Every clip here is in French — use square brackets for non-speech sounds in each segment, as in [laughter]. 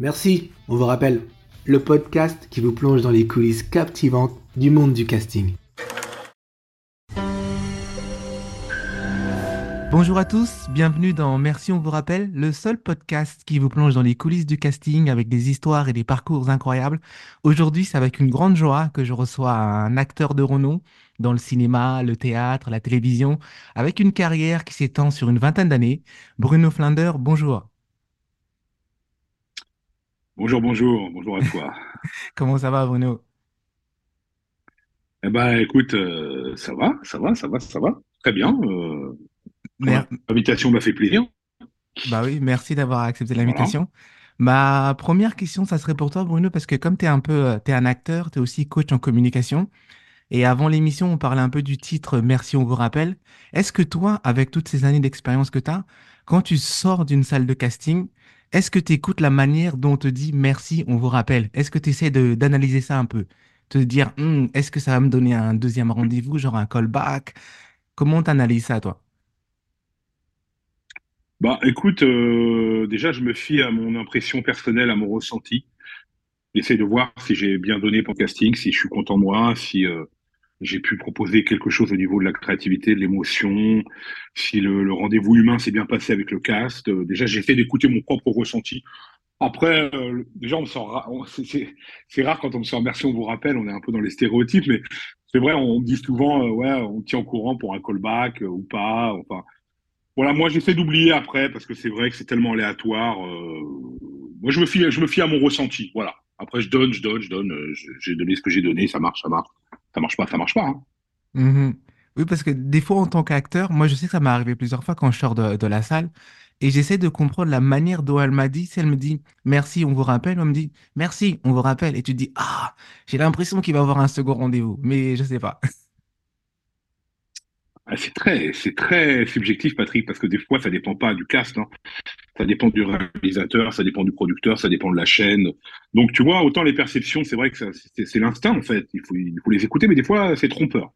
Merci, on vous rappelle, le podcast qui vous plonge dans les coulisses captivantes du monde du casting. Bonjour à tous, bienvenue dans Merci on vous rappelle, le seul podcast qui vous plonge dans les coulisses du casting avec des histoires et des parcours incroyables. Aujourd'hui, c'est avec une grande joie que je reçois un acteur de renom dans le cinéma, le théâtre, la télévision, avec une carrière qui s'étend sur une vingtaine d'années. Bruno Flinder, bonjour. Bonjour, bonjour, bonjour à toi. [laughs] Comment ça va, Bruno? Eh ben, écoute, euh, ça va, ça va, ça va, ça va, très bien. Euh, L'invitation m'a fait plaisir. Bah oui, merci d'avoir accepté l'invitation. Ma première question, ça serait pour toi, Bruno, parce que comme tu es un peu, euh, es un acteur, tu es aussi coach en communication. Et avant l'émission, on parlait un peu du titre Merci, on vous rappelle. Est-ce que toi, avec toutes ces années d'expérience que tu as, quand tu sors d'une salle de casting, est-ce que tu écoutes la manière dont on te dit merci, on vous rappelle? Est-ce que tu essaies d'analyser ça un peu? Te dire, «Hum, est-ce que ça va me donner un deuxième rendez-vous, genre un callback? Comment tu analyses ça, toi? Bah, écoute, euh, déjà, je me fie à mon impression personnelle, à mon ressenti. J'essaie de voir si j'ai bien donné pour le casting, si je suis content de moi, si euh, j'ai pu proposer quelque chose au niveau de la créativité, de l'émotion, si le, rendez-vous humain s'est bien passé avec le cast. Euh, déjà, j'essaie d'écouter mon propre ressenti. Après, déjà, on me sort, c'est rare quand on me sort merci, on vous rappelle, on est un peu dans les stéréotypes, mais c'est vrai, on dit souvent, ouais, on tient au courant pour un callback ou pas. Enfin, voilà, moi j'essaie d'oublier après parce que c'est vrai que c'est tellement aléatoire. Moi je me fie, je me fie à mon ressenti. Voilà. Après je donne, je donne, je donne. Euh, j'ai donné ce que j'ai donné, ça marche, ça marche. Ça marche pas, ça marche pas. Hein. Mmh oui, parce que des fois en tant qu'acteur, moi je sais que ça m'est arrivé plusieurs fois quand je sors de, la salle et j'essaie de comprendre la manière dont elle m'a dit. Si elle me dit merci, on vous rappelle, on me dit merci, on vous rappelle, et tu te dis ah, j'ai l'impression qu'il va avoir un second rendez-vous, mais je sais pas. [laughs] Ah, c'est très, c'est très subjectif, Patrick, parce que des fois, ça dépend pas du cast. Hein. Ça dépend du réalisateur, ça dépend du producteur, ça dépend de la chaîne. Donc, tu vois, autant les perceptions, c'est vrai que c'est l'instinct, en fait. Il faut, il faut les écouter, mais des fois, c'est trompeur.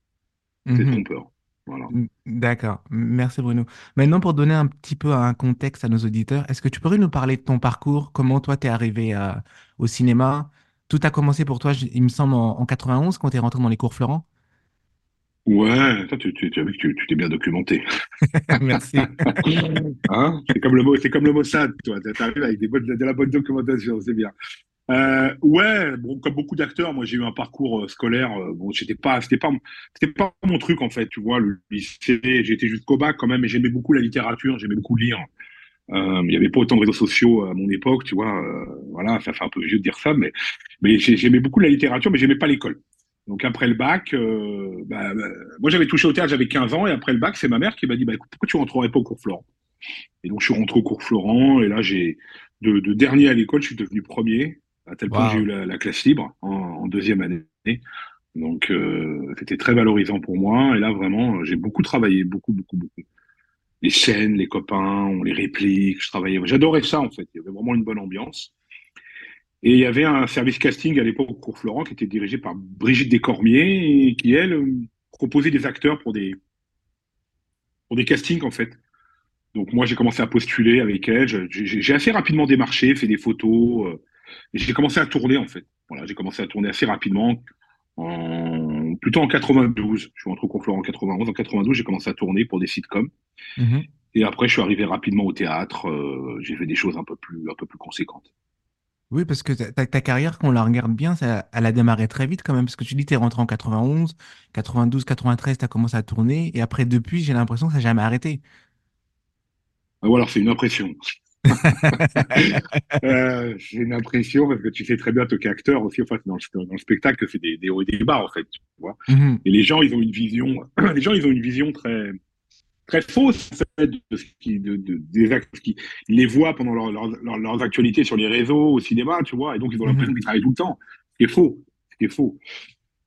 C'est mhm. trompeur. Voilà. D'accord. Merci, Bruno. Maintenant, pour donner un petit peu un contexte à nos auditeurs, est-ce que tu pourrais nous parler de ton parcours? Comment toi, tu es arrivé euh, au cinéma? Tout a commencé pour toi, il me semble, en, en 91, quand tu es rentré dans les cours Florent? Ouais, toi, tu, tu, tu, tu, tu t'es bien documenté. [laughs] Merci. [laughs] hein? C'est comme le mot, c'est comme le Mossad, toi. T'arrives avec des bonnes, de la bonne documentation, c'est bien. Euh, ouais, bon, comme beaucoup d'acteurs, moi j'ai eu un parcours euh, scolaire. Euh, bon, j'étais pas, c'était pas, c'était pas mon truc en fait. Tu vois, le lycée, j'étais jusqu'au bac quand même, et j'aimais beaucoup la littérature, j'aimais beaucoup lire. Euh, il n'y avait pas autant de réseaux sociaux à mon époque, tu vois. Euh, voilà, ça fait un peu vieux de dire ça, mais mais j'aimais beaucoup la littérature, mais j'aimais pas l'école. Donc après le bac, euh, bah, bah, moi j'avais touché au théâtre, j'avais 15 ans, et après le bac, c'est ma mère qui m'a dit bah, écoute, pourquoi tu rentrerais pas au cours Florent? Et donc je suis rentré au cours Florent, et là j'ai de, dernier à l'école, je suis devenu premier, à tel point que j'ai eu la, classe libre en, deuxième année. Donc euh, c'était très valorisant pour moi, et là vraiment j'ai beaucoup travaillé, beaucoup, beaucoup, beaucoup. Les scènes, les copains, on les répliques, je travaillais, j'adorais ça en fait. Il y avait vraiment une bonne ambiance. Et il y avait un service casting à l'époque au cours Florent qui était dirigé par Brigitte Descormiers et qui, elle, proposait des acteurs pour des, pour des castings, en fait. Donc moi, j'ai commencé à postuler avec elle. J'ai assez rapidement démarché, fait des photos. Euh, et j'ai commencé à tourner, en fait. Voilà, j'ai commencé à tourner assez rapidement. En, plutôt en 92. Je suis rentré au cours Florent en 91. En 92, j'ai commencé à tourner pour des sitcoms. Mm-hmm. Et après, je suis arrivé rapidement au théâtre. Euh, j'ai fait des choses un peu plus, un peu plus conséquentes. Oui, parce que ta, ta carrière, quand on la regarde bien, ça, elle a démarré très vite quand même. Parce que tu dis, tu es rentré en 91, 92, 93, tu as commencé à tourner. Et après, depuis, j'ai l'impression que ça n'a jamais arrêté. Ah, alors, c'est une impression. [laughs] euh, c'est une impression parce que tu sais très bien, toi qui acteur aussi, enfin, dans, le, dans le spectacle, c'est des, des hauts et des bas, en fait. Tu vois mmh et les gens, ils ont une vision, [clears throat] les gens, ils ont une vision très, très fausse de ce qui, de, des actes qui les voient pendant leur, leurs actualités sur les réseaux, au cinéma, tu vois, et donc ils ont l'impression mhm. qu'ils travaillent tout le temps. Ce qui est faux, ce qui est faux.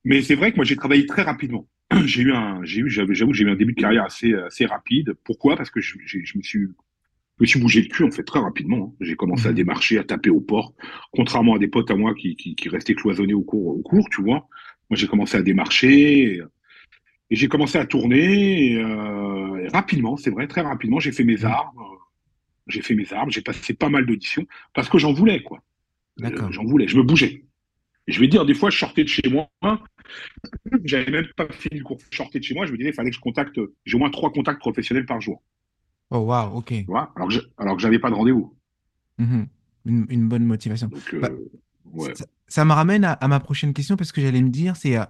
Mais c'est vrai que moi j'ai travaillé très rapidement. [clears throat] J'ai eu un, j'ai eu, j'avoue, j'ai eu un début de carrière assez, assez rapide. Pourquoi? Parce que je, je, me suis, je me suis bougé le cul en fait très rapidement. J'ai commencé à mhm. démarcher, à taper aux portes, contrairement à des potes à moi qui, qui, qui restaient cloisonnés au cours, au cours, tu vois. Moi j'ai commencé à démarcher. Et j'ai commencé à tourner euh, rapidement, c'est vrai, très rapidement. J'ai fait mes mmh. armes, j'ai fait mes armes, j'ai passé pas mal d'auditions parce que j'en voulais, quoi. D'accord. J'en voulais, je me bougeais. je vais dire, des fois, je sortais de chez moi, j'avais même pas fini le cours, je sortais de chez moi, je me disais, il fallait que je contacte, j'ai au moins trois contacts professionnels par jour. Oh, wow, ok. Vois alors que je, alors que j'avais pas de rendez-vous. Mhm. Une, une bonne motivation. Donc, Bah, euh, ouais. ça, ça me ramène à, à ma prochaine question parce que j'allais me dire, c'est euh,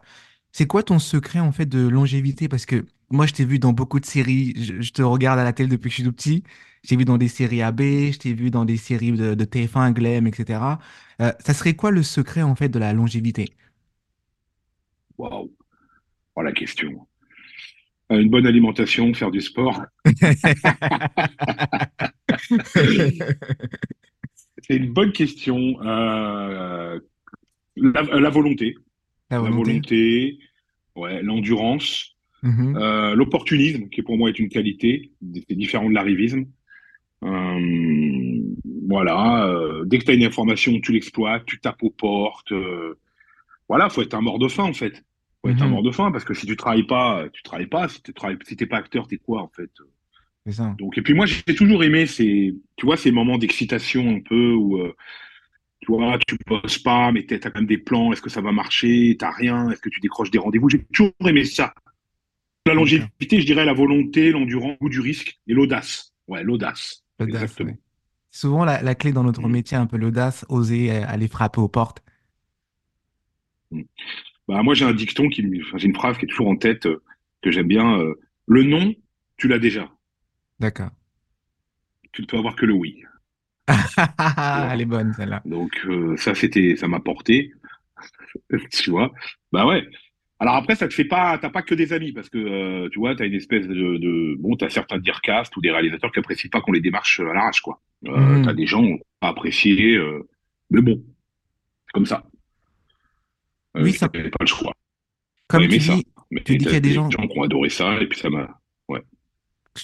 c'est quoi ton secret en fait de longévité? Parce que moi, je t'ai vu dans beaucoup de séries, je, je te regarde à la télé depuis que je suis tout petit. Je t'ai vu dans des séries AB, je t'ai vu dans des séries de, de TF1, Glem, etc. Euh, ça serait quoi le secret en fait de la longévité? Waouh. Voilà la question. Euh, Une bonne alimentation, faire du sport. [laughs] C'est une bonne question. Euh, la, la volonté. La La volonté? Ouais, l'endurance, Mhm, euh, l'opportunisme, qui pour moi est une qualité. C'est différent de l'arrivisme. Euh, voilà. euh, dès que tu as une information, tu l'exploites, tu tapes aux portes. voilà, faut être un mort de faim en fait. Faut être un mhm, mort de faim parce que si tu travailles pas, tu travailles pas. Si tu travailles, si t'es pas acteur, t'es quoi en fait? ça. Donc et puis moi j'ai toujours aimé ces, tu vois, ces moments d'excitation un peu où tu vois, tu bosses pas, mais t'as quand même des plans. Est-ce que ça va marcher? T'as rien? Est-ce que tu décroches des rendez-vous? J'ai toujours aimé ça. La longévité, je dirais la volonté, l'endurance, le goût du risque et l'audace. Ouais, l'audace. L'audace, Exactement. ouais. Souvent, la, la clé dans notre Mm. métier, un peu l'audace, oser euh, aller frapper aux portes. Mm. Bah, moi, j'ai un dicton qui, enfin, j'ai une phrase qui est toujours en tête, euh, que j'aime bien. euh, le non, tu l'as déjà. D'accord. Tu ne peux avoir que le oui. Tu Elle est bonne, celle-là. Donc, euh, ça, c'était, ça m'a porté. [laughs] Tu vois? Bah ouais. Alors après, ça te fait pas, t'as pas que des amis parce que euh, tu vois, t'as une espèce de, de bon, t'as certains dircast ou des réalisateurs qui apprécient pas qu'on les démarche à l'arrache, quoi. Euh, t'as Mhm. des gens qui pas apprécié, euh, mais bon, comme ça. Euh, Oui, ça, pas le choix. Comme tu ça. dis, Mais tu dis qu'il y t'as a des des gens, gens qui ont adoré ça et puis ça m'a.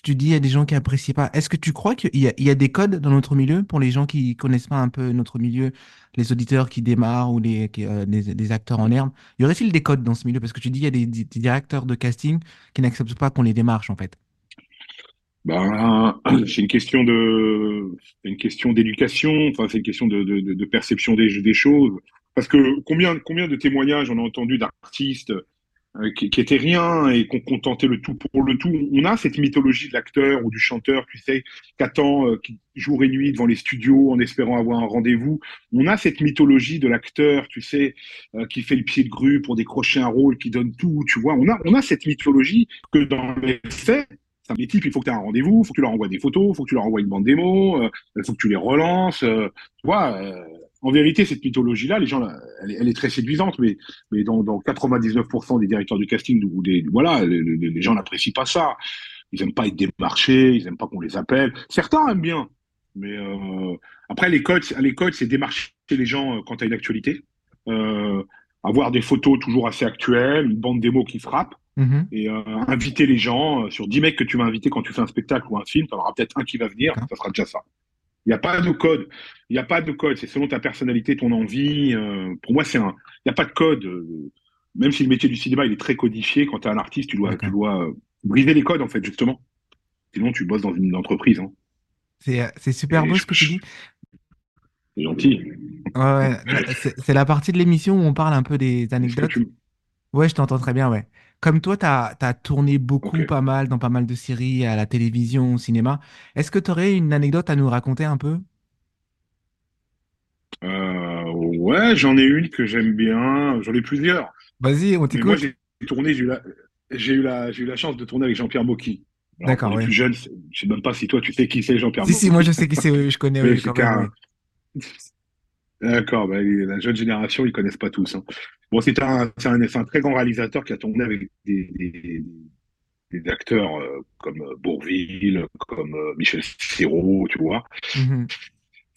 Tu dis il y a des gens qui apprécient pas. Est-ce que tu crois qu'il y a, des codes dans notre milieu pour les gens qui connaissent pas un peu notre milieu, les auditeurs qui démarrent ou les, euh, acteurs en herbe? Y aurait-il des codes dans ce milieu? Parce que tu dis il y a des, directeurs de casting qui n'acceptent pas qu'on les démarche, en fait. Ben, [clears throat] c'est une question d'éducation. Enfin, c'est une question de, perception des, choses. Parce que combien, combien de témoignages on a entendu d'artistes qui, qui étaient rien et qu'on qu'on tentait le tout pour le tout. On a cette mythologie de l'acteur ou du chanteur, tu sais, qui attend euh, qui, jour et nuit devant les studios en espérant avoir un rendez-vous. On a cette mythologie de l'acteur, tu sais, euh, qui fait le pied de grue pour décrocher un rôle, qui donne tout, tu vois. On a, on a cette mythologie que dans les faits, les types, il faut que tu aies un rendez-vous, il faut que tu leur envoies des photos, il faut que tu leur envoies une bande démo, euh, il faut que tu les relances. euh, tu vois, euh, en vérité, cette mythologie-là, les gens, elle, est- elle est très séduisante, mais mais dans, dans 99% des directeurs du casting ou des voilà, les, gens n'apprécient pas ça. Ils aiment pas être démarchés, ils aiment pas qu'on les appelle. Certains aiment bien, mais euh, après les codes, les codes, c'est démarcher les gens euh, quand tu as une actualité, euh, avoir des photos toujours assez actuelles, une bande démo qui frappe Mhm. et euh, inviter les gens sur 10 mecs que tu vas inviter quand tu fais un spectacle ou un film, tu en auras peut-être un qui va venir, ça sera déjà ça. Il n'y a pas de code. Il n'y a pas de code. C'est selon ta personnalité, ton envie. euh, pour moi, c'est un. Il n'y a pas de code. euh, même si le métier du cinéma il est très codifié, quand tu es un artiste, tu dois, tu D'accord. dois euh, briser les codes, en fait, justement. Sinon, tu bosses dans une entreprise. Hein. C'est, super Et beau je, ce que tu dis. c'est gentil. Ouais, [laughs] c'est la partie de l'émission où on parle un peu des anecdotes. tu. Ouais, je t'entends très bien, ouais. Comme toi, tu as, tourné beaucoup, pas mal, dans pas mal de séries, à la télévision, au cinéma. Est-ce que tu aurais une anecdote à nous raconter un peu? Euh, ouais, j'en ai une que j'aime bien. J'en ai plusieurs. Vas-y, on Mais moi, t'écoute. j'ai tourné, j'ai eu eu la, j'ai eu la chance de tourner avec Jean-Pierre Mocky. D'accord, ouais. plus jeunes, c'est- je sais même pas si toi, tu sais qui c'est Jean-Pierre Si, si, moi je sais qui c'est, je connais, [laughs] Mais oui, c'est quand même, oui. [laughs] D'accord, bah, la jeune génération, ils connaissent pas tous. hein. Bon, c'est un, un, un très grand réalisateur qui a tourné avec des, des, des acteurs euh, comme euh, Bourvil, comme euh, Michel Serrault, tu vois. Mhm,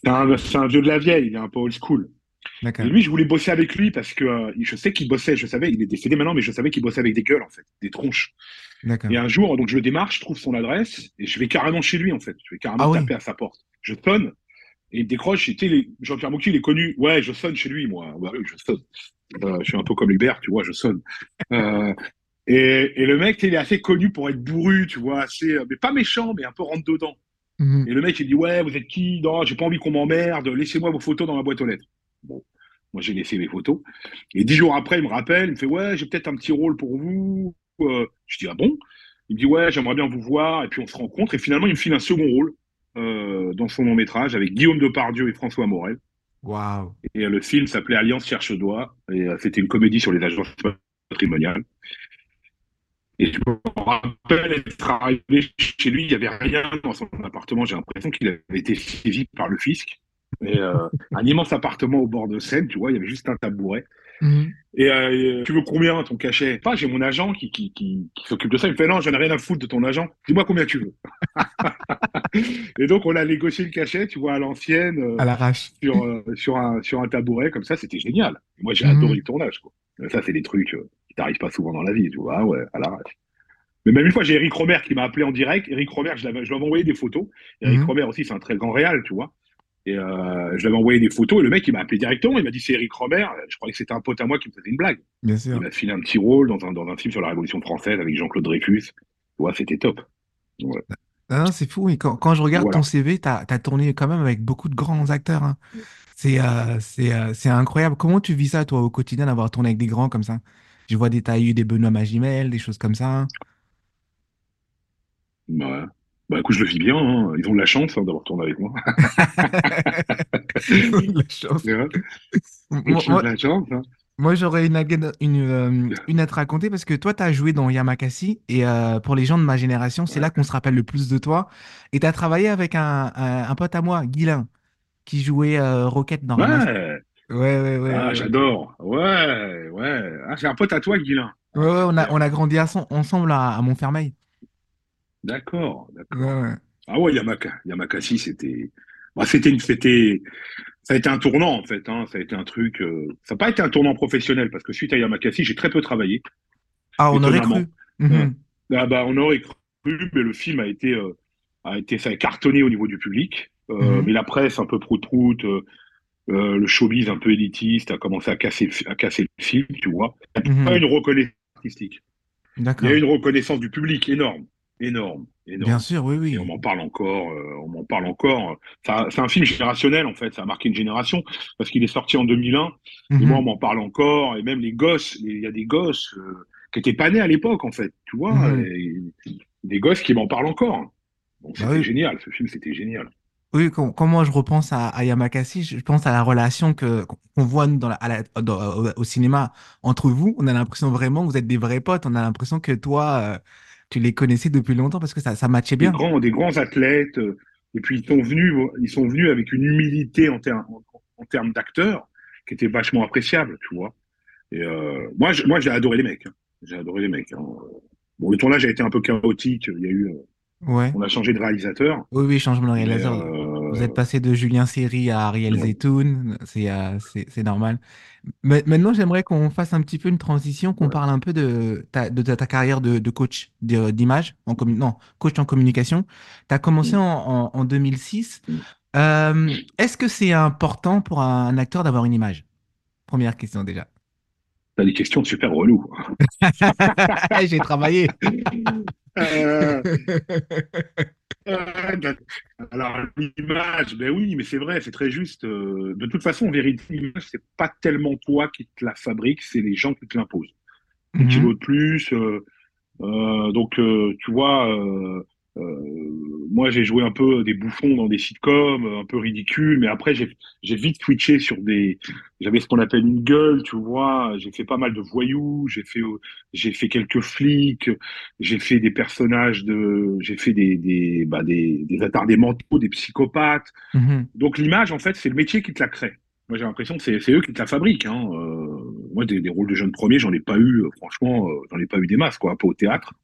C'est un, vieux de la vieille, il est un peu old school. Et lui, je voulais bosser avec lui parce que euh, je sais qu'il bossait, je savais, il est décédé maintenant, mais je savais qu'il bossait avec des gueules, en fait, des tronches. Et un jour, donc je le démarche, je trouve son adresse, et je vais carrément chez lui, en fait. Je vais Ah carrément oui, taper à sa porte. Je sonne, et il décroche, tu sais, Jean-Pierre Mocky, il est connu. Ouais, je sonne chez lui, moi. Bah oui, je sonne. Euh, je suis un peu comme Hubert, tu vois, je sonne. Euh, et, et le mec, il est assez connu pour être bourru, tu vois, assez, euh, mais pas méchant, mais un peu rentre dedans. Mhm, Et le mec, il dit, ouais, vous êtes qui? Non, j'ai pas envie qu'on m'emmerde, laissez-moi vos photos dans ma boîte aux lettres. Bon, moi j'ai laissé mes photos. Et dix jours après, il me rappelle, il me fait ouais, j'ai peut-être un petit rôle pour vous. Euh, je dis ah bon? Il me dit ouais, j'aimerais bien vous voir. Et puis on se rencontre. Et finalement, il me file un second rôle euh, dans son long métrage avec Guillaume Depardieu et François Morel. Waouh. Et euh, le film s'appelait Alliance cherche doigt. Et euh, c'était une comédie sur les agences patrimoniales. Et je me rappelle être arrivé chez lui, il n'y avait rien dans son appartement. J'ai l'impression qu'il avait été suivi par le fisc. Et, euh, un immense appartement au bord de Seine, tu vois, il y avait juste un tabouret. Mhm. Et euh, tu veux combien ton cachet? Pas, j'ai mon agent qui, qui, qui, qui s'occupe de ça. Il me fait non, j'en ai rien à foutre de ton agent. Dis-moi combien tu veux. [laughs] et donc on a négocié le cachet, tu vois, à l'ancienne, euh, À l'arrache. sur, euh, sur, un, sur un tabouret comme ça, c'était génial. Moi j'ai Mhm. adoré le tournage. Quoi. Ça, c'est des trucs euh, qui t'arrivent pas souvent dans la vie, tu vois. Ouais, à l'arrache. Mais même une fois, j'ai Eric Romer qui m'a appelé en direct. Eric Romer, je l'avais- je lui avais envoyé des photos. Eric Mhm. Romer aussi, c'est un très grand réal, tu vois. Et euh, je lui avais envoyé des photos et le mec, il m'a appelé directement. Il m'a dit c'est Eric Romer. Je croyais que c'était un pote à moi qui me faisait une blague. Bien Il sûr. m'a filé un petit rôle dans un, dans un film sur la Révolution française avec Jean-Claude Dreyfus. Ouais, c'était top. Ouais. C'est fou. Et quand, quand je regarde Voilà. ton CV, tu as, tourné quand même avec beaucoup de grands acteurs. hein. C'est euh, euh, incroyable. Comment tu vis ça, toi, au quotidien, d'avoir tourné avec des grands comme ça? Je vois des, eu des Benoît Magimel, des choses comme ça. Ouais. Bah écoute, je le vis bien. hein. Ils ont de la chance hein, d'avoir tourné avec moi. [laughs] La chance. C'est vrai. Moi, Ils ont moi- de la chance. hein. moi, j'aurais une, euh, une à te raconter parce que toi, tu as joué dans Yamakasi et euh, pour les gens de ma génération, c'est là qu'on se rappelle le plus de toi. Et tu as travaillé avec un, un, un pote à moi, Guilain, qui jouait euh, Rocket dans. Ouais. Ouais, ouais, ouais. Ah, ouais. j'adore. Ouais, ouais. Ah, c'est un pote à toi, Guilain. Ouais, ouais, on a, on a grandi à son- ensemble à, à Montfermeil. D'accord, d'accord. Ouais. Ah ouais, Yamaka, Yamakasi, c'était, bah, c'était une, c'était, ça a été un tournant en fait. Hein. Ça a été un truc. euh, Ça n'a pas été un tournant professionnel parce que suite à Yamakasi, j'ai très peu travaillé. Ah, on aurait cru. Mhm. Ah bah, on aurait cru, mais le film a été, euh, a été, ça a cartonné au niveau du public. Euh, Mhm. Mais la presse un peu prout-prout, euh, le showbiz un peu élitiste a commencé à casser, le- à casser le film, tu vois. Il n'y a pas Mhm. une reconnaissance artistique. Il y a une reconnaissance du public énorme, énorme, énorme. Bien sûr, oui, Et oui. on m'en parle encore, euh, on m'en parle encore. C'est un film générationnel en fait, ça a marqué une génération parce qu'il est sorti en 2001 et moi on Mhm. m'en parle encore et même les gosses, il y a des gosses euh, qui étaient pas nés à l'époque en fait, tu vois, Mhm. et des gosses qui m'en parlent encore. Donc Bah c'était oui. génial, ce film c'était génial. Oui, quand, quand moi je repense à, à Yamakasi, je pense à la relation que qu'on voit dans la- à la- dans- au, au cinéma entre vous. On a l'impression vraiment que vous êtes des vrais potes. On a l'impression que toi, euh, tu les connaissais depuis longtemps parce que ça, ça matchait Des bien. grands, des grands athlètes euh, et puis ils sont venus, ils sont venus avec une humilité en, ter- en, en termes d'acteurs qui était vachement appréciable, tu vois. Et euh, moi, je- moi j'ai adoré les mecs, hein. j'ai adoré les mecs. hein. Bon, le tournage a été un peu chaotique, il y a eu, euh, Ouais. on a changé de réalisateur. Oui, oui, changement de réalisateur. euh, Vous êtes passé de Julien Seri à Ariel ouais. Zeytoun, c'est euh, normal. Ma- Maintenant, j'aimerais qu'on fasse un petit peu une transition, qu'on parle un peu de ta, de ta, ta carrière de, de coach d'image, en non, coach en communication. Tu as commencé Mm. en, en, en 2006. Mm. Euh, est-ce que c'est important pour un acteur d'avoir une image? Première question déjà. T'as des questions super reloues. [laughs] J'ai travaillé. Euh, [laughs] alors l'image, ben oui, mais c'est vrai, c'est très juste. Euh, De toute façon, en vérité, l'image, c'est pas tellement toi qui te la fabrique, c'est les gens qui te l'imposent. Mhm. kilos de plus. euh, euh, donc, euh, tu vois, euh, euh, moi, j'ai joué un peu des bouffons dans des sitcoms, euh, un peu ridicules, mais après, j'ai vite switché sur des. J'avais ce qu'on appelle une gueule, tu vois. J'ai fait pas mal de voyous, j'ai fait, euh, j'ai fait quelques flics, j'ai fait des personnages de. J'ai fait des, des, bah, des, des attardés mentaux, des psychopathes. Mhm. Donc, l'image, en fait, c'est le métier qui te la crée. Moi, j'ai l'impression que c'est eux qui te la fabriquent. Hein. Euh, moi, des, des rôles de jeunes premiers, j'en ai pas eu, euh, franchement, euh, j'en ai pas eu des masses, quoi, pas au théâtre.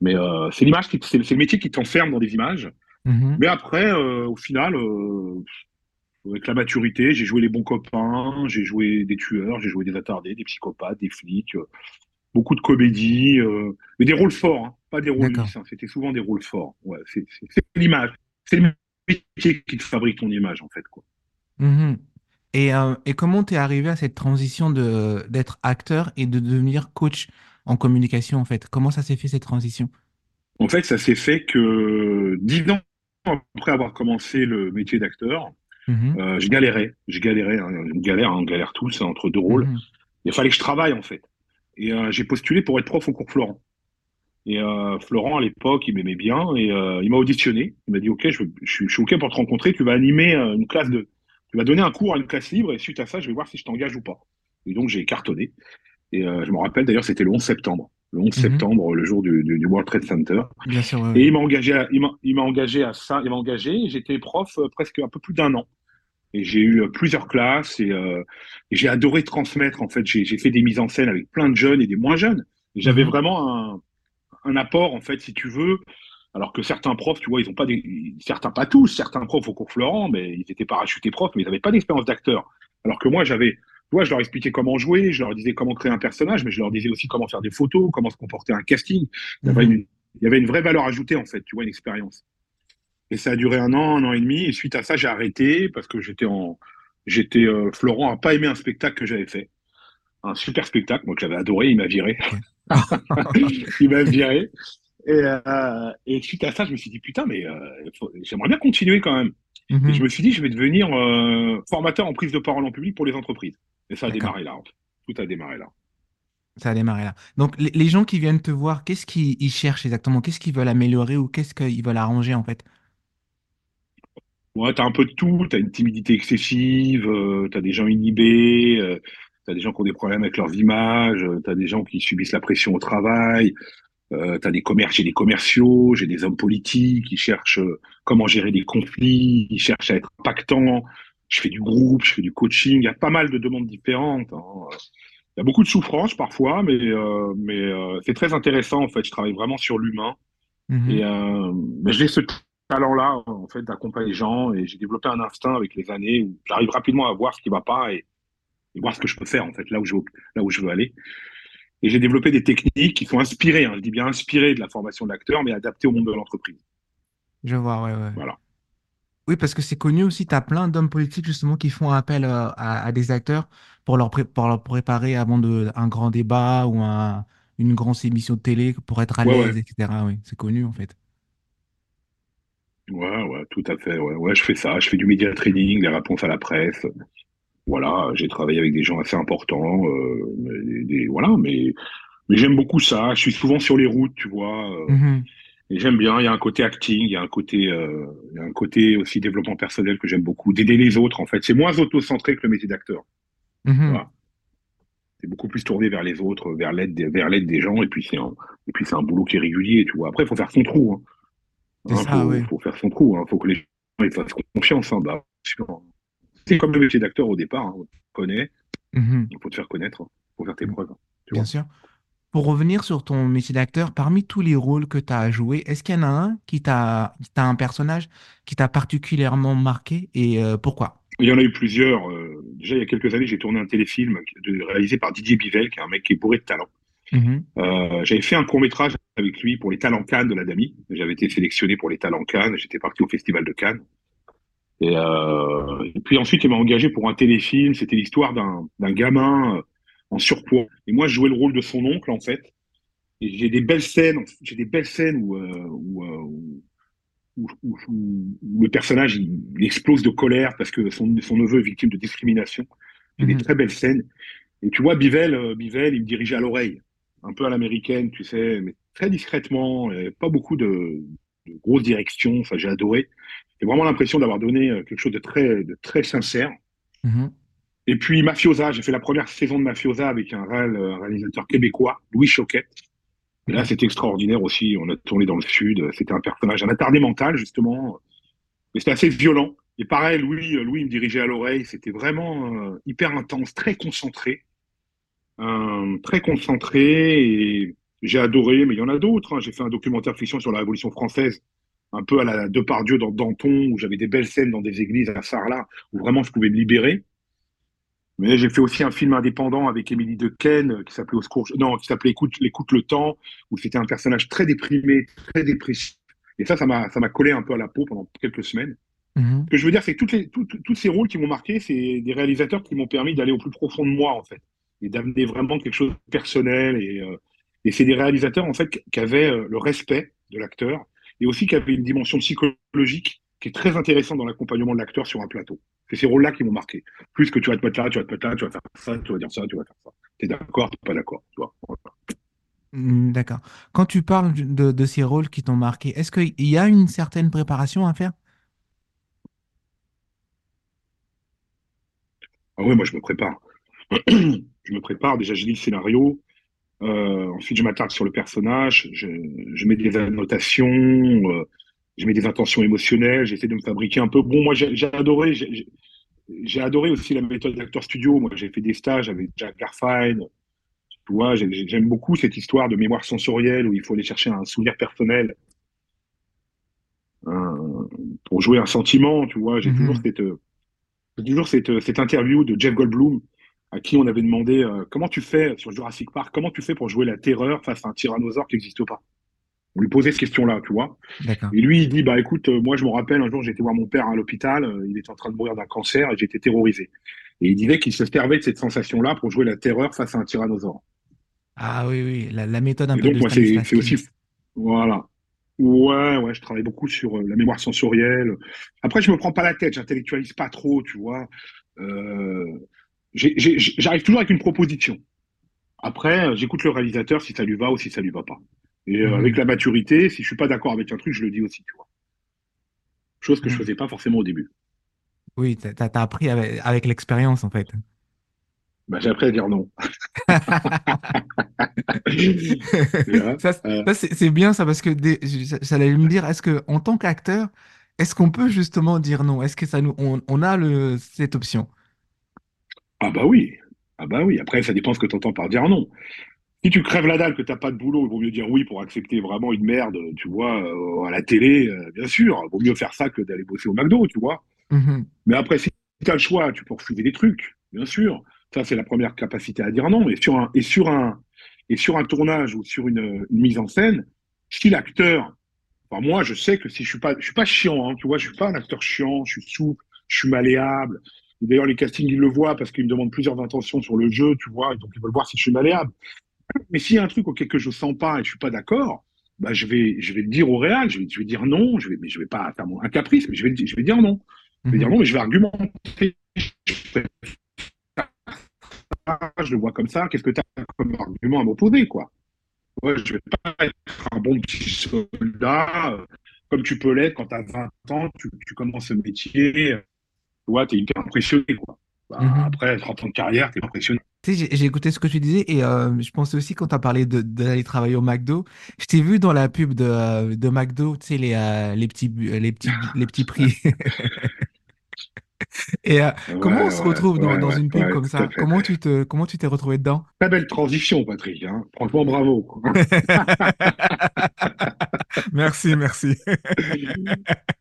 Mais euh, c'est l'image, qui, c'est le métier qui t'enferme dans des images. Mhm. Mais après, euh, au final, euh, avec la maturité, j'ai joué les bons copains, j'ai joué des tueurs, j'ai joué des attardés, des psychopathes, des flics, beaucoup de comédies, mais des rôles forts, hein, pas des rôles lisses. hein, C'était souvent des rôles forts. Ouais, c'est l'image, c'est le métier qui te fabrique ton image, en fait, quoi. Mhm. Et, et comment tu es arrivé à cette transition de d'être acteur et de devenir coach? En communication, en fait? Comment ça s'est fait cette transition? En fait, ça s'est fait que dix ans après avoir commencé le métier d'acteur, Mhm. Euh, je galérais, je galérais, hein, on galère, hein, on galère tous hein, entre deux rôles. Mhm. Il fallait que je travaille en fait. Et euh, j'ai postulé pour être prof au cours Florent. Et euh, Florent, à l'époque, il m'aimait bien et euh, il m'a auditionné. Il m'a dit, OK, je, je, suis- je suis OK pour te rencontrer. Tu vas animer une classe de... Tu vas donner un cours à une classe libre et suite à ça, je vais voir si je t'engage ou pas. Et donc, j'ai cartonné. Et euh, je me rappelle, d'ailleurs, c'était le 11 septembre. Le 11 Mhm. septembre, le jour du, du, du World Trade Center. Bien sûr, ouais, Et il m'a engagé, à, il m'a, engagé à ça. Il m'a engagé. J'étais prof euh, presque un peu plus d'un an. Et j'ai eu euh, plusieurs classes et, euh, et j'ai adoré transmettre. En fait, j'ai, fait des mises en scène avec plein de jeunes et des moins jeunes. J'avais Mhm. vraiment un, un apport, en fait, si tu veux. Alors que certains profs, tu vois, ils ont pas des, certains pas tous, certains profs au cours Florent, mais ils étaient parachutés profs, mais ils n'avaient pas d'expérience d'acteur. Alors que moi, j'avais, tu vois, je leur expliquais comment jouer, je leur disais comment créer un personnage, mais je leur disais aussi comment faire des photos, comment se comporter à un casting. Il y avait Mhm. une, il y avait une vraie valeur ajoutée, en fait, tu vois, une expérience. Et ça a duré un an, un an et demi. Et suite à ça, j'ai arrêté parce que j'étais en, j'étais, euh, Florent a pas aimé un spectacle que j'avais fait. Un super spectacle, moi, que j'avais adoré. Il m'a viré. [laughs] il m'a viré. Et, euh, et suite à ça, je me suis dit, putain, mais euh, faut- j'aimerais bien continuer quand même. Et je Mhm. me suis dit, je vais devenir formateur en prise de parole en public pour les entreprises. Et ça a démarré là. en fait. Tout a démarré là. Ça a démarré là. Donc, les, gens qui viennent te voir, qu'est-ce qu'ils ils cherchent exactement? Qu'est-ce qu'ils veulent améliorer ou qu'est-ce qu'ils veulent arranger en fait? Ouais, t'as un peu de tout. T'as une timidité excessive, euh, t'as des gens inhibés, euh, t'as des gens qui ont des problèmes avec leurs images, euh, t'as des gens qui subissent la pression au travail, euh, t'as des commerces, j'ai des commerciaux, j'ai des hommes politiques qui cherchent euh, comment gérer des conflits, ils cherchent à être impactants. Je fais du groupe, je fais du coaching. Il y a pas mal de demandes différentes. hein. Il y a beaucoup de souffrance parfois, mais, euh, mais euh, c'est très intéressant en fait. Je travaille vraiment sur l'humain. Mhm. Et euh, mais j'ai ce talent-là, en fait, d'accompagner les gens. Et j'ai développé un instinct avec les années où j'arrive rapidement à voir ce qui va pas et, et voir ce que je peux faire, en fait, là où je veux, là où je veux aller. Et j'ai développé des techniques qui sont inspirées, hein, je dis bien inspirées de la formation de l'acteur, mais adaptées au monde de l'entreprise. Je vois, ouais, ouais. Voilà. Oui, parce que c'est connu aussi, tu as plein d'hommes politiques justement qui font appel euh, à, à des acteurs pour leur, pré- pour leur préparer avant de, un grand débat ou un- une grande émission de télé pour être à Ouais, l'aise, ouais. etc. Oui, c'est connu en fait. Ouais, ouais, tout à fait. Ouais, ouais, je fais ça. Je fais du media training, des réponses à la presse. Voilà, j'ai travaillé avec des gens assez importants. euh, mais des- voilà, mais, mais j'aime beaucoup ça. Je suis souvent sur les routes, tu vois. euh, Mhm, Et j'aime bien, il y a un côté acting, il y a un côté, euh, il y a un côté aussi développement personnel que j'aime beaucoup, d'aider les autres en fait. C'est moins auto-centré que le métier d'acteur. mhm. Voilà. C'est beaucoup plus tourné vers les autres, vers l'aide, des- vers l'aide des gens, et puis c'est un, et puis c'est un boulot qui est régulier, tu vois. Après, il faut faire son trou. Hein. C'est Hein, faut, faut faire son trou. Hein. Faut que les gens ils fassent confiance. Hein. Bah. C'est comme le métier d'acteur au départ. Hein. On te connaît, Mhm, il faut te faire connaître, il faut faire tes Mm. preuves. Tu Bien vois. sûr. Pour revenir sur ton métier d'acteur, parmi tous les rôles que tu as joués, est-ce qu'il y en a un qui t'a, un personnage qui t'a particulièrement marqué et euh, pourquoi? Il y en a eu plusieurs. euh, déjà, il y a quelques années, j'ai tourné un téléfilm réalisé par Didier Bivel, qui est un mec qui est bourré de talent. Mhm, Euh, j'avais fait un court métrage avec lui pour les Talents Cannes de la Dami. J'avais été sélectionné pour les Talents Cannes. J'étais parti au Festival de Cannes. Et, euh, et puis ensuite, il m'a engagé pour un téléfilm. C'était l'histoire d'un d'un gamin en surpoids. Et moi, je jouais le rôle de son oncle, en fait. Et j'ai des belles scènes. J'ai des belles scènes où, euh, où, euh, où, où- où- où le personnage il, il explose de colère parce que son, son neveu est victime de discrimination. J'ai des mhm, très belles scènes. Et tu vois, Bivel, euh, Bivel, il me dirigeait à l'oreille, un peu à l'américaine, tu sais, mais très discrètement, et pas beaucoup de, de grosses directions, ça j'ai adoré. J'ai vraiment l'impression d'avoir donné quelque chose de très, de très sincère. mhm, Et puis Mafiosa, j'ai fait la première saison de Mafiosa avec un, un réalisateur québécois, Louis Choquette. Et là, c'était extraordinaire aussi. On a tourné dans le sud. C'était un personnage, un attardé mental, justement. Mais c'était assez violent. Et pareil, Louis, euh, Louis me dirigeait à l'oreille. C'était vraiment euh, hyper intense, très concentré. Euh, très concentré. Et j'ai adoré, mais il y en a d'autres. hein. J'ai fait un documentaire fiction sur la Révolution française, un peu à la Depardieu dans Danton, où j'avais des belles scènes dans des églises à Sarlat, où vraiment je pouvais me libérer. Mais j'ai fait aussi un film indépendant avec Émilie Dequesne euh, qui s'appelait Au secours, non, qui s'appelait Écoute, Écoute le temps, où c'était un personnage très déprimé, très dépressif. Et ça, ça m'a, ça m'a collé un peu à la peau pendant quelques semaines. mhm. Ce que je veux dire, c'est que toutes les, tout- tous ces rôles qui m'ont marqué, c'est des réalisateurs qui m'ont permis d'aller au plus profond de moi, en fait, et d'amener vraiment quelque chose de personnel. Et, euh, et c'est des réalisateurs, en fait, qui avaient euh, le respect de l'acteur et aussi qui avaient une dimension psychologique qui est très intéressant dans l'accompagnement de l'acteur sur un plateau. C'est ces rôles-là qui m'ont marqué. Plus que tu vas te mettre là, tu vas te mettre là, tu vas faire ça, tu vas dire ça, tu vas faire ça. T'es d'accord, t'es pas d'accord, tu vois. Voilà. Hmm, D'accord. Quand tu parles de, de ces rôles qui t'ont marqué, est-ce qu'il y a une certaine préparation à faire? Ah ouais, moi je me prépare. [clears throat] je me prépare, déjà je lis le scénario, euh, ensuite je m'attarde sur le personnage, je, je mets des annotations, euh, je mets des intentions émotionnelles, j'essaie de me fabriquer un peu. Bon, moi j'ai adoré, j'ai adoré aussi la méthode d'acteur studio. Moi j'ai fait des stages avec Jack Garfine, tu vois, j'ai- j'ai- j'aime beaucoup cette histoire de mémoire sensorielle où il faut aller chercher un souvenir personnel pour jouer un sentiment, tu vois. J'ai toujours Mhm. cette, euh, j'ai toujours cette, cette interview de Jeff Goldblum à qui on avait demandé euh, comment tu fais sur Jurassic Park, comment tu fais pour jouer la terreur face à un tyrannosaure qui n'existe pas? On lui posait cette question-là, tu vois. Et lui, il dit, bah écoute, euh, moi je me rappelle un jour, été voir mon père à l'hôpital, euh, il était en train de mourir d'un cancer et j'étais terrorisé. Et il disait qu'il se servait de cette sensation-là pour jouer la terreur face à un tyrannosaure. Ah oui, oui, la, la méthode un Et peu donc de moi, c'est aussi, voilà. Ouais, ouais, je travaille beaucoup sur euh, la mémoire sensorielle. Après, je me prends pas la tête, j'intellectualise pas trop, tu vois. J'arrive toujours avec une proposition. Après, j'écoute le réalisateur si ça lui va ou si ça lui va pas. Et euh, avec Mhm. la maturité, si je suis pas d'accord avec un truc, je le dis aussi, tu vois. Chose que je Mhm. faisais pas forcément au début. Oui, t'as, t'as- t'as appris avec, avec l'expérience en fait. Bah, j'ai appris à dire non. [laughs] Tu Ça, Euh, ça, c'est bien ça parce que j'allais me dire, est-ce que en tant qu'acteur, est-ce qu'on peut justement dire non? Est-ce que ça nous, on, on a le, cette option? ah bah oui. Ah bah oui. Après, ça dépend ce que tu entends par dire non. Si tu crèves la dalle, que t'as pas de boulot, il vaut mieux dire oui pour accepter vraiment une merde, tu vois, euh, à la télé, euh, bien sûr. Il vaut mieux faire ça que d'aller bosser au McDo, tu vois. Mhm. Mais après, si tu as le choix, tu peux refuser des trucs, bien sûr. Ça, c'est la première capacité à dire non. Et sur un, et sur un, et sur un tournage ou sur une, une mise en scène, si l'acteur, enfin, moi, je sais que si je suis pas, je suis pas chiant, hein, tu vois, je suis pas un acteur chiant, je suis souple, je suis malléable. D'ailleurs, les castings, ils le voient parce qu'ils me demandent plusieurs intentions sur le jeu, tu vois, et donc ils veulent voir si je suis malléable. Mais s'il y a un truc auquel que je sens pas et je suis pas d'accord, bah, je vais, je vais le dire au réel, je vais, je vais dire non, je vais, mais je vais pas faire un caprice, mais je vais, je vais dire non. Je vais dire Mhm. non, mais je vais argumenter. Je ça, je le vois comme ça. Qu'est-ce que tu as comme argument à m'opposer, quoi? Ouais, je vais pas être un bon petit soldat, euh, comme tu peux l'être quand tu as 20 ans, tu, tu commences ce métier, euh, tu vois, tu es hyper impressionné, quoi. Bah, Mhm. après 30 ans de carrière, tu es impressionné. Tu sais, j'ai écouté ce que tu disais et euh, je pensais aussi quand tu as parlé d'aller travailler au McDo, je t'ai vu dans la pub de, euh, de McDo, tu sais, les, euh, les petits, les petits, les petits prix. [laughs] Et euh, Ouais, comment on se retrouve dans, ouais, dans ouais, une pub comme ça? Comment tu te, comment tu t'es retrouvé dedans? Très belle transition, Patrick, hein. Franchement, bravo. [laughs] Merci, merci. [laughs]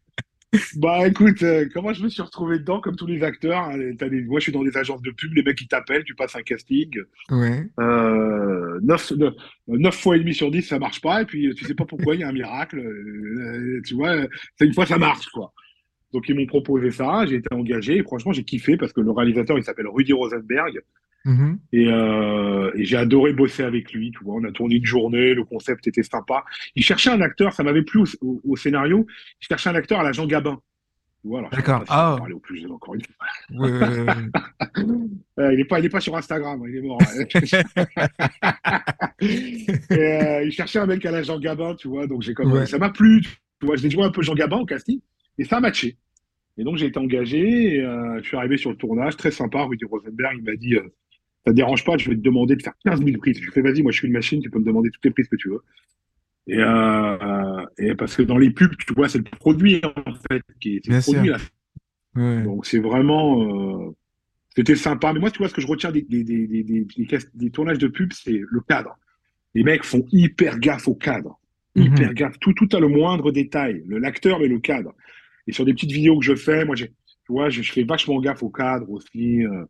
Bah écoute, euh, comment je me suis retrouvé dedans, comme tous les acteurs, hein, les- t'as des- moi je suis dans des agences de pub, les mecs ils t'appellent, tu passes un casting, Ouais. euh, 9, fois et demi sur 10 ça marche pas, et puis tu sais pas pourquoi, il y a un miracle, euh, tu vois, c'est une fois ça marche quoi. Donc ils m'ont proposé ça, j'ai été engagé, et franchement j'ai kiffé parce que le réalisateur il s'appelle Rudy Rosenberg, Mhm. et, euh, et j'ai adoré bosser avec lui, tu vois, on a tourné une journée, le concept était sympa. Il cherchait un acteur, ça m'avait plu au, au- au scénario, il cherchait un acteur à la Jean Gabin. D'accord. si Ah, parler au plus encore une fois. [laughs] Euh, il est pas, il est pas sur Instagram, il est mort. [laughs] Et, euh, il cherchait un mec à la Jean Gabin, tu vois, donc j'ai comme, ouais. ça m'a plu, tu vois, je l'ai joué un peu Jean Gabin au casting, et ça a matché. Et donc j'ai été engagé, et, je suis arrivé sur le tournage, très sympa, Rudy Rosenberg, il m'a dit, ça te dérange pas, je vais te demander de faire 15 000 prises. Je fais, vas-y, moi je suis une machine, tu peux me demander toutes les prises que tu veux. Et, euh, et parce que dans les pubs, tu vois, c'est le produit, en fait, qui est, c'est le produit, là. Ouais. Donc c'est vraiment, euh, c'était sympa. Mais moi, tu vois, ce que je retiens des, des, des, des, des, des cas- des tournages de pub, c'est le cadre. Les mecs font hyper gaffe au cadre. Hyper Mhm. gaffe. Tout, tout à le moindre détail. L'acteur et le cadre. Et sur des petites vidéos que je fais, moi, tu vois, je, je fais vachement gaffe au cadre aussi. euh.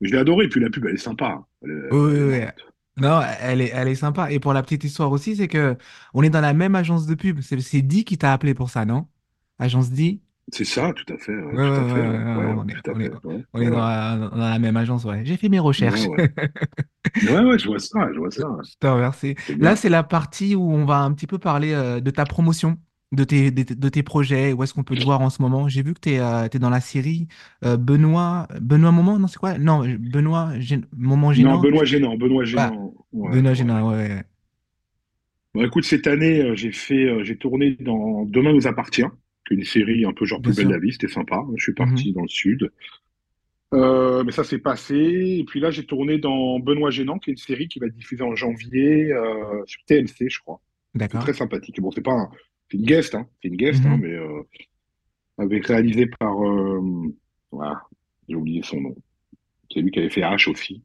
Je l'ai adoré. Puis la pub, elle est sympa. Elle, est- est ouais, ouais. marrante. Non, elle est, elle est sympa. Et pour la petite histoire aussi, c'est que on est dans la même agence de pub. C'est Di qui t'a appelé pour ça, non? Agence Di? C'est ça, tout à fait. on est, dans la, dans la même agence, ouais. J'ai fait mes recherches. ouais. Ouais, ouais, je vois ça, je vois [laughs] Je ça. te remercie. Là, c'est la partie où on va un petit peu parler euh, de ta promotion. De tes, de, tes de tes projets, où est-ce qu'on peut te voir en ce moment? J'ai vu que tu es, dans la série euh, Benoît, Benoît Moment, non, c'est quoi? Non, Benoît Gê- Moment Non, Gênant. Benoît Gênant, Benoît Ah, Gênant. Ouais, Benoît ouais. Gênant, ouais. Bon, écoute, cette année, euh, j'ai fait, euh, j'ai tourné dans Demain nous appartient, qui est une série un peu genre Plus belle la vie, c'était sympa. Je suis Mhm. parti dans le sud. Euh, mais ça s'est passé. Et puis là, j'ai tourné dans Benoît Gênant, qui est une série qui va être diffusée en janvier euh, sur TMC, je crois. D'accord. très sympathique. Bon, c'est pas un- c'est une guest, hein. C'est une guest, hein, Mhm. mais euh, avec réalisé par, euh, voilà, j'ai oublié son nom. C'est lui qui avait fait H aussi.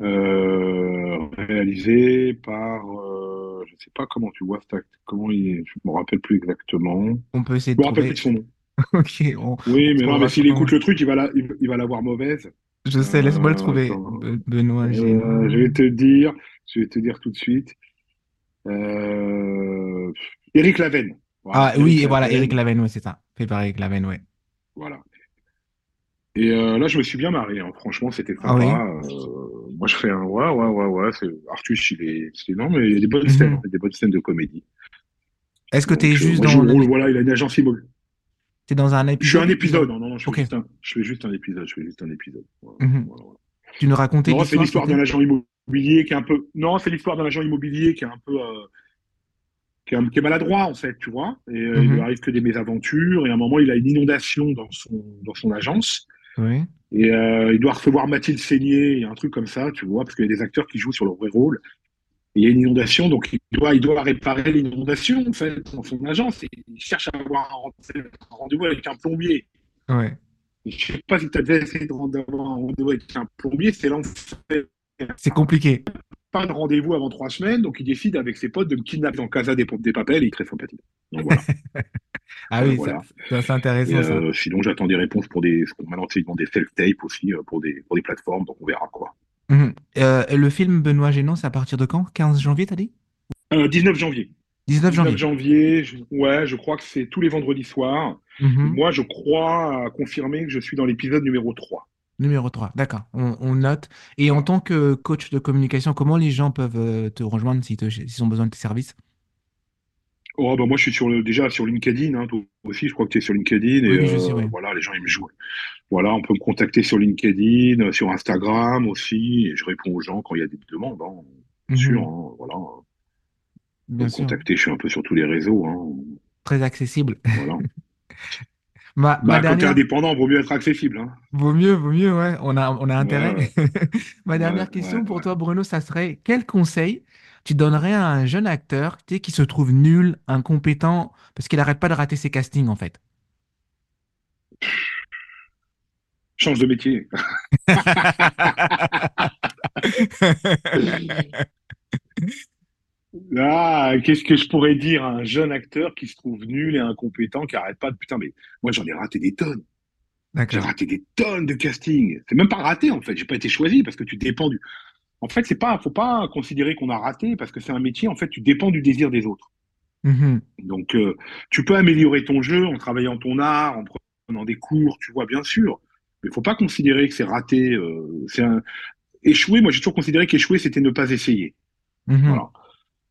Euh, réalisé par, euh, je sais pas comment tu vois cet acte, comment il est, je me rappelle plus exactement. On peut essayer Je de me rappelle plus trouver. de son nom. [laughs] Ok, on, Oui, mais non, mais s'il écoute le truc, il va la, il, l'avoir mauvaise. Je sais, laisse-moi le trouver. Benoît je vais te dire, je vais te dire tout de suite. Euh, Éric Laven. Ah Voilà, oui, Éric et voilà, Eric Laven. Laven, ouais, c'est ça. Fait par Eric Laven, ouais. Voilà. Et euh, là, je me suis bien marré. hein. Franchement, c'était Ah oui. sympa. Euh, moi, je fais un ouais, ouais, ouais, ouais. C'est... Artus, il est, c'est non, mais il y a des bonnes scènes, y a des bonnes scènes de comédie. Est-ce que tu es euh, juste moi, je dans ép- Voilà, il a une agence immobilière. t'es dans un Je suis un épisode épisode. Non, non, non. Je fais un, je fais juste un épisode. Je fais juste un épisode. Voilà, Mhm. voilà, voilà. Tu nous racontais Non, c'est l'histoire l'histoire d'un agent immobilier qui est un peu. Non, c'est l'histoire d'un agent immobilier qui est un peu. euh, qui est, qui est maladroit en fait, tu vois. Et euh, il lui Mhm. arrive que des mésaventures. Et à un moment, il a une inondation dans son dans son agence. Oui. Et euh, il doit recevoir Mathilde Seigné, un truc comme ça, tu vois, parce qu'il y a des acteurs qui jouent sur leur vrai rôle. Et il y a une inondation, donc il doit, il doit réparer l'inondation, en fait, dans son agence. Et il cherche à avoir un rendez-vous avec un plombier. Ouais. Je sais pas si tu as déjà essayé d'avoir un rendez-vous avec un plombier, c'est l'enfer. C'est compliqué. Pas de rendez-vous avant trois semaines, donc il décide avec ses potes de me kidnapper dans Casa des, des Papels et il est très sympathique. Donc voilà. [laughs] Ah oui, ça, voilà. c'est Et intéressant ça. euh, sinon, j'attends des réponses pour des. Maintenant, ils vendent des self-tape aussi euh, pour des, pour des plateformes, donc on verra quoi. Mhm. Euh, le film Benoît Gênant, c'est à partir de quand? 15 janvier, t'as dit? Euh, 19 janvier. 19 19 janvier. janvier, je- ouais, je crois que c'est tous les vendredis soirs. Mhm. moi, je crois à confirmer que je suis dans l'épisode numéro 3. Numéro 3, d'accord, on, on note. Et en tant que coach de communication, comment les gens peuvent euh, te rejoindre s'ils ont besoin de tes services? Oh, bah, moi, je suis sur le, déjà sur LinkedIn, hein, toi aussi, je crois que tu es sur LinkedIn. Oui, Et oui, je sais, euh, voilà, les gens, ils me jouent. Voilà, on peut me contacter sur LinkedIn, euh, sur Instagram aussi. Et je réponds aux gens quand il y a des demandes, hein, bien sûr. Mhm. hein, voilà. Bien me sûr, contacter, je suis un peu sur tous les réseaux. Très accessible. voilà. [laughs] Ma, ma Bah, quand tu es dernière, indépendant, vaut mieux être accessible. Hein. vaut mieux, vaut mieux, ouais, on a, on a intérêt. ouais, [laughs] Ma dernière ouais, question pour ouais. toi, Bruno, ça serait quel conseil tu donnerais à un jeune acteur, tu sais, qui se trouve nul, incompétent, parce qu'il n'arrête pas de rater ses castings, en fait? Change de métier. [laughs] [laughs] Ah, qu'est-ce que je pourrais dire à un jeune acteur qui se trouve nul et incompétent, qui arrête pas de putain, mais moi j'en ai raté des tonnes. J'ai raté des tonnes de casting. C'est même pas raté en fait. J'ai pas été choisi parce que tu dépends du. En fait, c'est pas, faut pas considérer qu'on a raté parce que c'est un métier. En fait, tu dépends du désir des autres. Mhm. Donc, euh, tu peux améliorer ton jeu en travaillant ton art, en prenant des cours, tu vois, bien sûr. Mais faut pas considérer que c'est raté. euh, c'est un... échouer. Moi, j'ai toujours considéré qu'échouer, c'était ne pas essayer. Mhm. Voilà.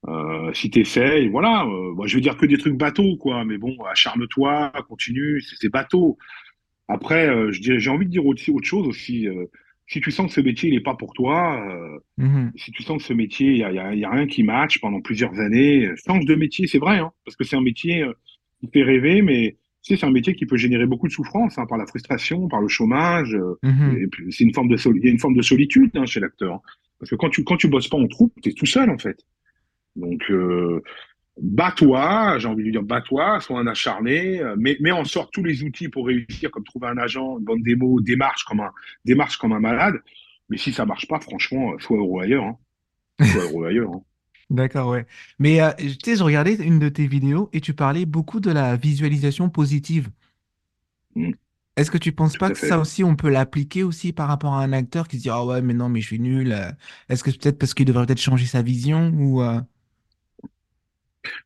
Euh, si t'essayes, voilà. Euh, moi, je veux dire que des trucs bateaux, quoi. Mais bon, acharne-toi, continue. C'est bateau. Après, euh, j'ai envie de dire aussi autre chose aussi. euh, si tu sens que ce métier n'est pas pour toi, euh, Mhm. si tu sens que ce métier, il y a, y a- y a rien qui match pendant plusieurs années, euh, change de métier, c'est vrai, hein, parce que c'est un métier euh, qui fait rêver, mais tu sais, c'est un métier qui peut générer beaucoup de souffrance hein, par la frustration, par le chômage. euh, Mhm. c'est une forme de sol- il y a une forme de solitude hein, chez l'acteur, hein. parce que quand tu quand tu bosses pas en troupe, t'es tout seul en fait. Donc euh, bats-toi, j'ai envie de dire bats-toi, sois un acharné, euh, mets, mets en sorte tous les outils pour réussir, comme trouver un agent, une bonne démo, démarche comme un, démarche comme un malade. Mais si ça marche pas, franchement, euh, sois heureux ailleurs. Hein. Sois [laughs] heureux ailleurs. Hein. D'accord, ouais. Mais euh, tu sais, je regardais une de tes vidéos et tu parlais beaucoup de la visualisation positive. Mm, Est-ce que tu penses tout pas que ça aussi, on peut l'appliquer aussi par rapport à un acteur qui se dit, ah ouais, mais non, mais je suis nul. Est-ce que c'est peut-être parce qu'il devrait peut-être changer sa vision ou euh,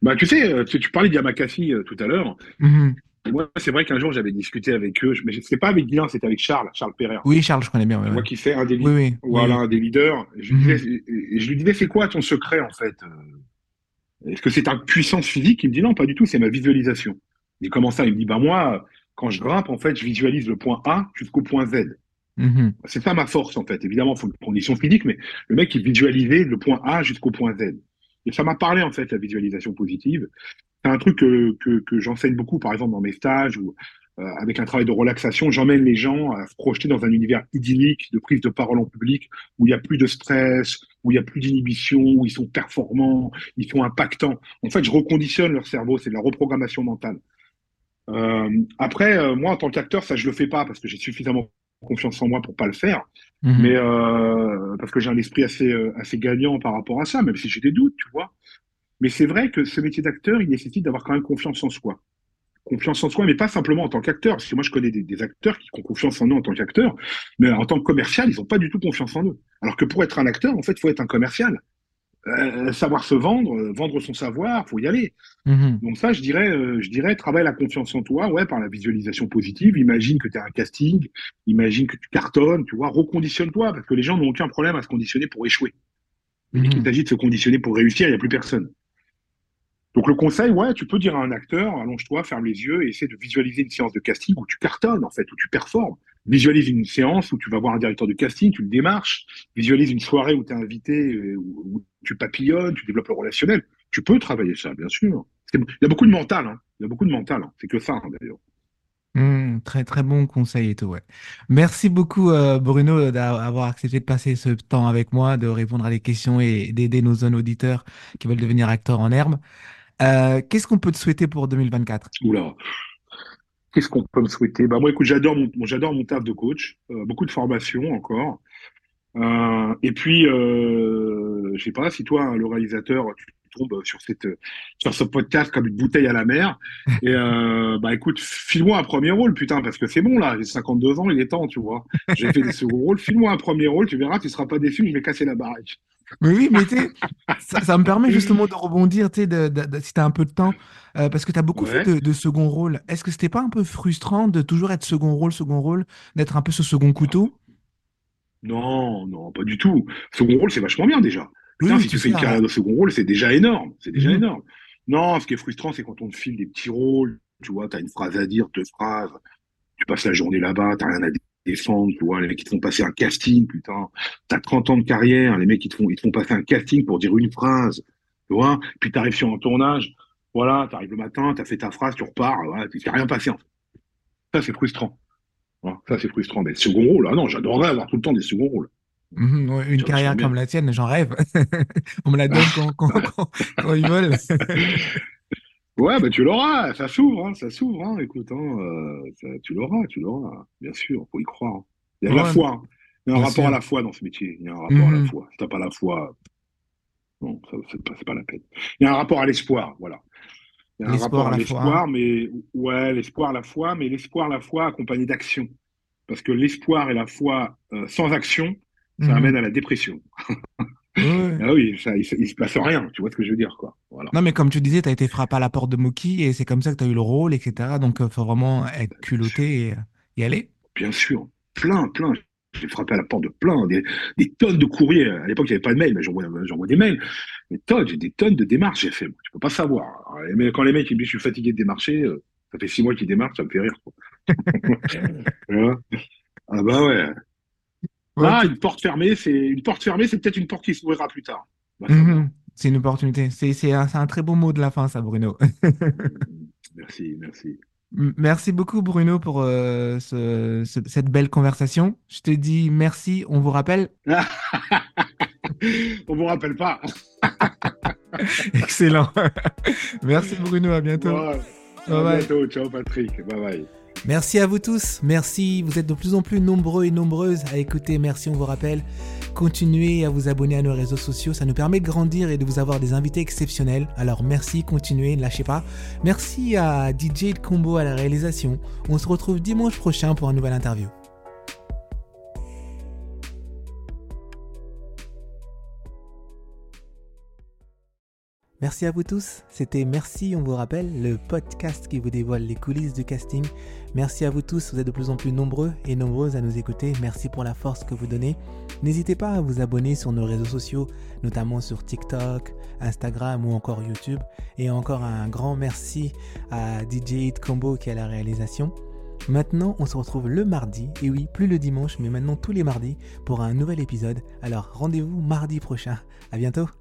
Bah, tu sais, euh, tu, tu parlais d'Yamakasi euh, tout à l'heure. mhm. Et moi, c'est vrai qu'un jour, j'avais discuté avec eux, mais c'était pas avec Guilain, c'était avec Charles, Charles Perrer. Oui, Charles, je connais bien, ouais, ouais. qui fait un des, Oui, oui, voilà, oui. un des leaders. Je lui Mhm. disais, je lui disais, c'est quoi ton secret, en fait? euh, Est-ce que c'est ta puissance physique? Il me dit non, pas du tout, c'est ma visualisation. Je dis comment ça? Il me dit bah moi, quand je grimpe, en fait, je visualise le point A jusqu'au point Z. Mm-hmm. C'est ça ma force, en fait. Évidemment, il faut une condition physique, mais le mec, il visualisait le point A jusqu'au point Z. Ça m'a parlé, en fait, la visualisation positive. C'est un truc que, que, que j'enseigne beaucoup, par exemple, dans mes stages ou euh, avec un travail de relaxation. J'emmène les gens à se projeter dans un univers idyllique de prise de parole en public où il n'y a plus de stress, où il n'y a plus d'inhibition, où ils sont performants, ils sont impactants. En fait, je reconditionne leur cerveau, c'est de la reprogrammation mentale. Euh, après, euh, moi, en tant qu'acteur, ça, je le fais pas parce que j'ai suffisamment confiance en moi pour pas le faire, mhm. mais euh, parce que j'ai un esprit assez euh, assez gagnant par rapport à ça, même si j'ai des doutes, tu vois. Mais c'est vrai que ce métier d'acteur, il nécessite d'avoir quand même confiance en soi. Confiance en soi, mais pas simplement en tant qu'acteur, parce que moi je connais des, acteurs qui ont confiance en eux en tant qu'acteur, mais en tant que commercial, ils n'ont pas du tout confiance en eux. Alors que pour être un acteur, en fait, il faut être un commercial. Euh, savoir se vendre, euh, vendre son savoir, faut y aller. Mhm. Donc ça, je dirais, euh, je dirais, travaille la confiance en toi, ouais, par la visualisation positive. Imagine que tu as un casting, imagine que tu cartonnes, tu vois, reconditionne-toi, parce que les gens n'ont aucun problème à se conditionner pour échouer. Mais mmh. qu'il s'agit de se conditionner pour réussir, il n'y a plus personne. Donc le conseil, ouais, tu peux dire à un acteur, allonge-toi, ferme les yeux et essaie de visualiser une séance de casting où tu cartonnes, en fait, où tu performes. Visualise une séance où tu vas voir un directeur de casting, tu le démarches. Visualise une soirée où tu es invité, où tu papillonnes, tu développes le relationnel. Tu peux travailler ça, bien sûr. Il y a beaucoup de mental, hein. il y a beaucoup de mental. Hein. C'est que ça, hein, d'ailleurs. Mmh, très très bon conseil et tout, ouais. Merci beaucoup euh, Bruno d'avoir accepté de passer ce temps avec moi, de répondre à des questions et d'aider nos jeunes auditeurs qui veulent devenir acteurs en herbe. Euh, qu'est-ce qu'on peut te souhaiter pour 2024 Oula, qu'est-ce qu'on peut me souhaiter? Bah moi écoute, j'adore mon, j'adore mon taf de coach, euh, beaucoup de formation encore. Euh, et puis, euh, je sais pas si toi, le réalisateur, tu tombes sur cette sur ce podcast comme une bouteille à la mer. [laughs] Et euh, bah écoute, file-moi un premier rôle, putain, parce que c'est bon là, j'ai 52 ans, il est temps, tu vois. J'ai fait des [laughs] seconds rôles, file-moi un premier rôle, tu verras, tu seras pas déçu, je vais casser la baraque. Mais oui, mais ça, ça, me permet justement de rebondir, tu sais, si tu as un peu de temps, euh, parce que tu as beaucoup fait de, de, second rôle. Est-ce que c'était pas un peu frustrant de toujours être second rôle, second rôle, d'être un peu ce second couteau? Non, non, pas du tout. Second rôle, c'est vachement bien déjà. Putain, si tu fais une carrière de second rôle, c'est déjà énorme. C'est déjà mhm. énorme. Non, ce qui est frustrant, c'est quand on te file des petits rôles, tu vois, tu as une phrase à dire, deux phrases, tu passes la journée là-bas, t'as rien à défendre, tu vois, les mecs qui te font passer un casting, putain, t'as 30 ans de carrière, les mecs qui te font, ils te font passer un casting pour dire une phrase, tu vois, puis t'arrives sur un tournage, voilà, t'arrives le matin, t'as fait ta phrase, tu repars, voilà, tu rien passé en fait. Ça, c'est frustrant. Ça, c'est frustrant. Mais second rôle, ah non, j'adorerais avoir tout le temps des seconds rôles. Mhm, une carrière comme la tienne, j'en rêve. [laughs] On me la donne quand, quand, quand, ils veulent. [laughs] ouais, bah tu l'auras, ça s'ouvre, hein, ça s'ouvre. Hein, écoute, hein, euh, tu l'auras, tu l'auras, bien sûr, faut y croire. Il y a de la foi. Il y a un rapport à la foi dans ce métier. Il y a un rapport à la mhm. foi. Si t'as pas la foi, non, c'est pas, pas la peine. Il y a un rapport à l'espoir, voilà. Il y a un rapport à l'espoir, mais ouais, l'espoir, la foi, mais l'espoir, la foi accompagné d'action. Parce que l'espoir et la foi euh, sans action, ça mhm. amène à la dépression. [laughs] ah oui, ça, il, ne se passe rien, tu vois ce que je veux dire, quoi. Voilà. Non, mais comme tu disais, tu as été frappé à la porte de Moki et c'est comme ça que tu as eu le rôle, etc. Donc, il faut vraiment être culotté et y aller. Bien sûr, plein, plein. J'ai frappé à la porte de plein, des, tonnes de courriers. À l'époque, il n'y avait pas de mail, mais j'envoie des mails. Des tonnes, j'ai des tonnes de démarches, j'ai fait. Tu peux pas savoir. Mais quand les mecs ils me disent je suis fatigué de démarcher, euh, ça fait six mois qu'ils démarchent, ça me fait rire. [laughs] ah bah ouais. Ah, une porte fermée, c'est une porte fermée, c'est peut-être une porte qui s'ouvrira plus tard. Bah, mhm. c'est une opportunité. C'est un, un, très beau mot de la fin, ça, Bruno. [laughs] merci, merci. Merci beaucoup Bruno pour euh, cette belle conversation. Je te dis merci, on vous rappelle [laughs] On vous rappelle pas. [laughs] Excellent. merci Bruno, à bientôt. à bientôt, ciao Patrick, bye bye. Merci à vous tous, merci, vous êtes de plus en plus nombreux et nombreuses à écouter, merci, on vous rappelle. Continuez à vous abonner à nos réseaux sociaux, ça nous permet de grandir et de vous avoir des invités exceptionnels. Alors merci, continuez, ne lâchez pas. Merci à DJ Combo à la réalisation. On se retrouve dimanche prochain pour un nouvel interview. Merci à vous tous. C'était Merci, on vous rappelle, le podcast qui vous dévoile les coulisses du casting. Merci à vous tous. Vous êtes de plus en plus nombreux et nombreuses à nous écouter. Merci pour la force que vous donnez. N'hésitez pas à vous abonner sur nos réseaux sociaux, notamment sur TikTok, Instagram ou encore YouTube. Et encore un grand merci à DJ Hit Combo qui à la réalisation. Maintenant, on se retrouve le mardi, et oui, plus le dimanche, mais maintenant tous les mardis, pour un nouvel épisode. Alors rendez-vous mardi prochain. À bientôt!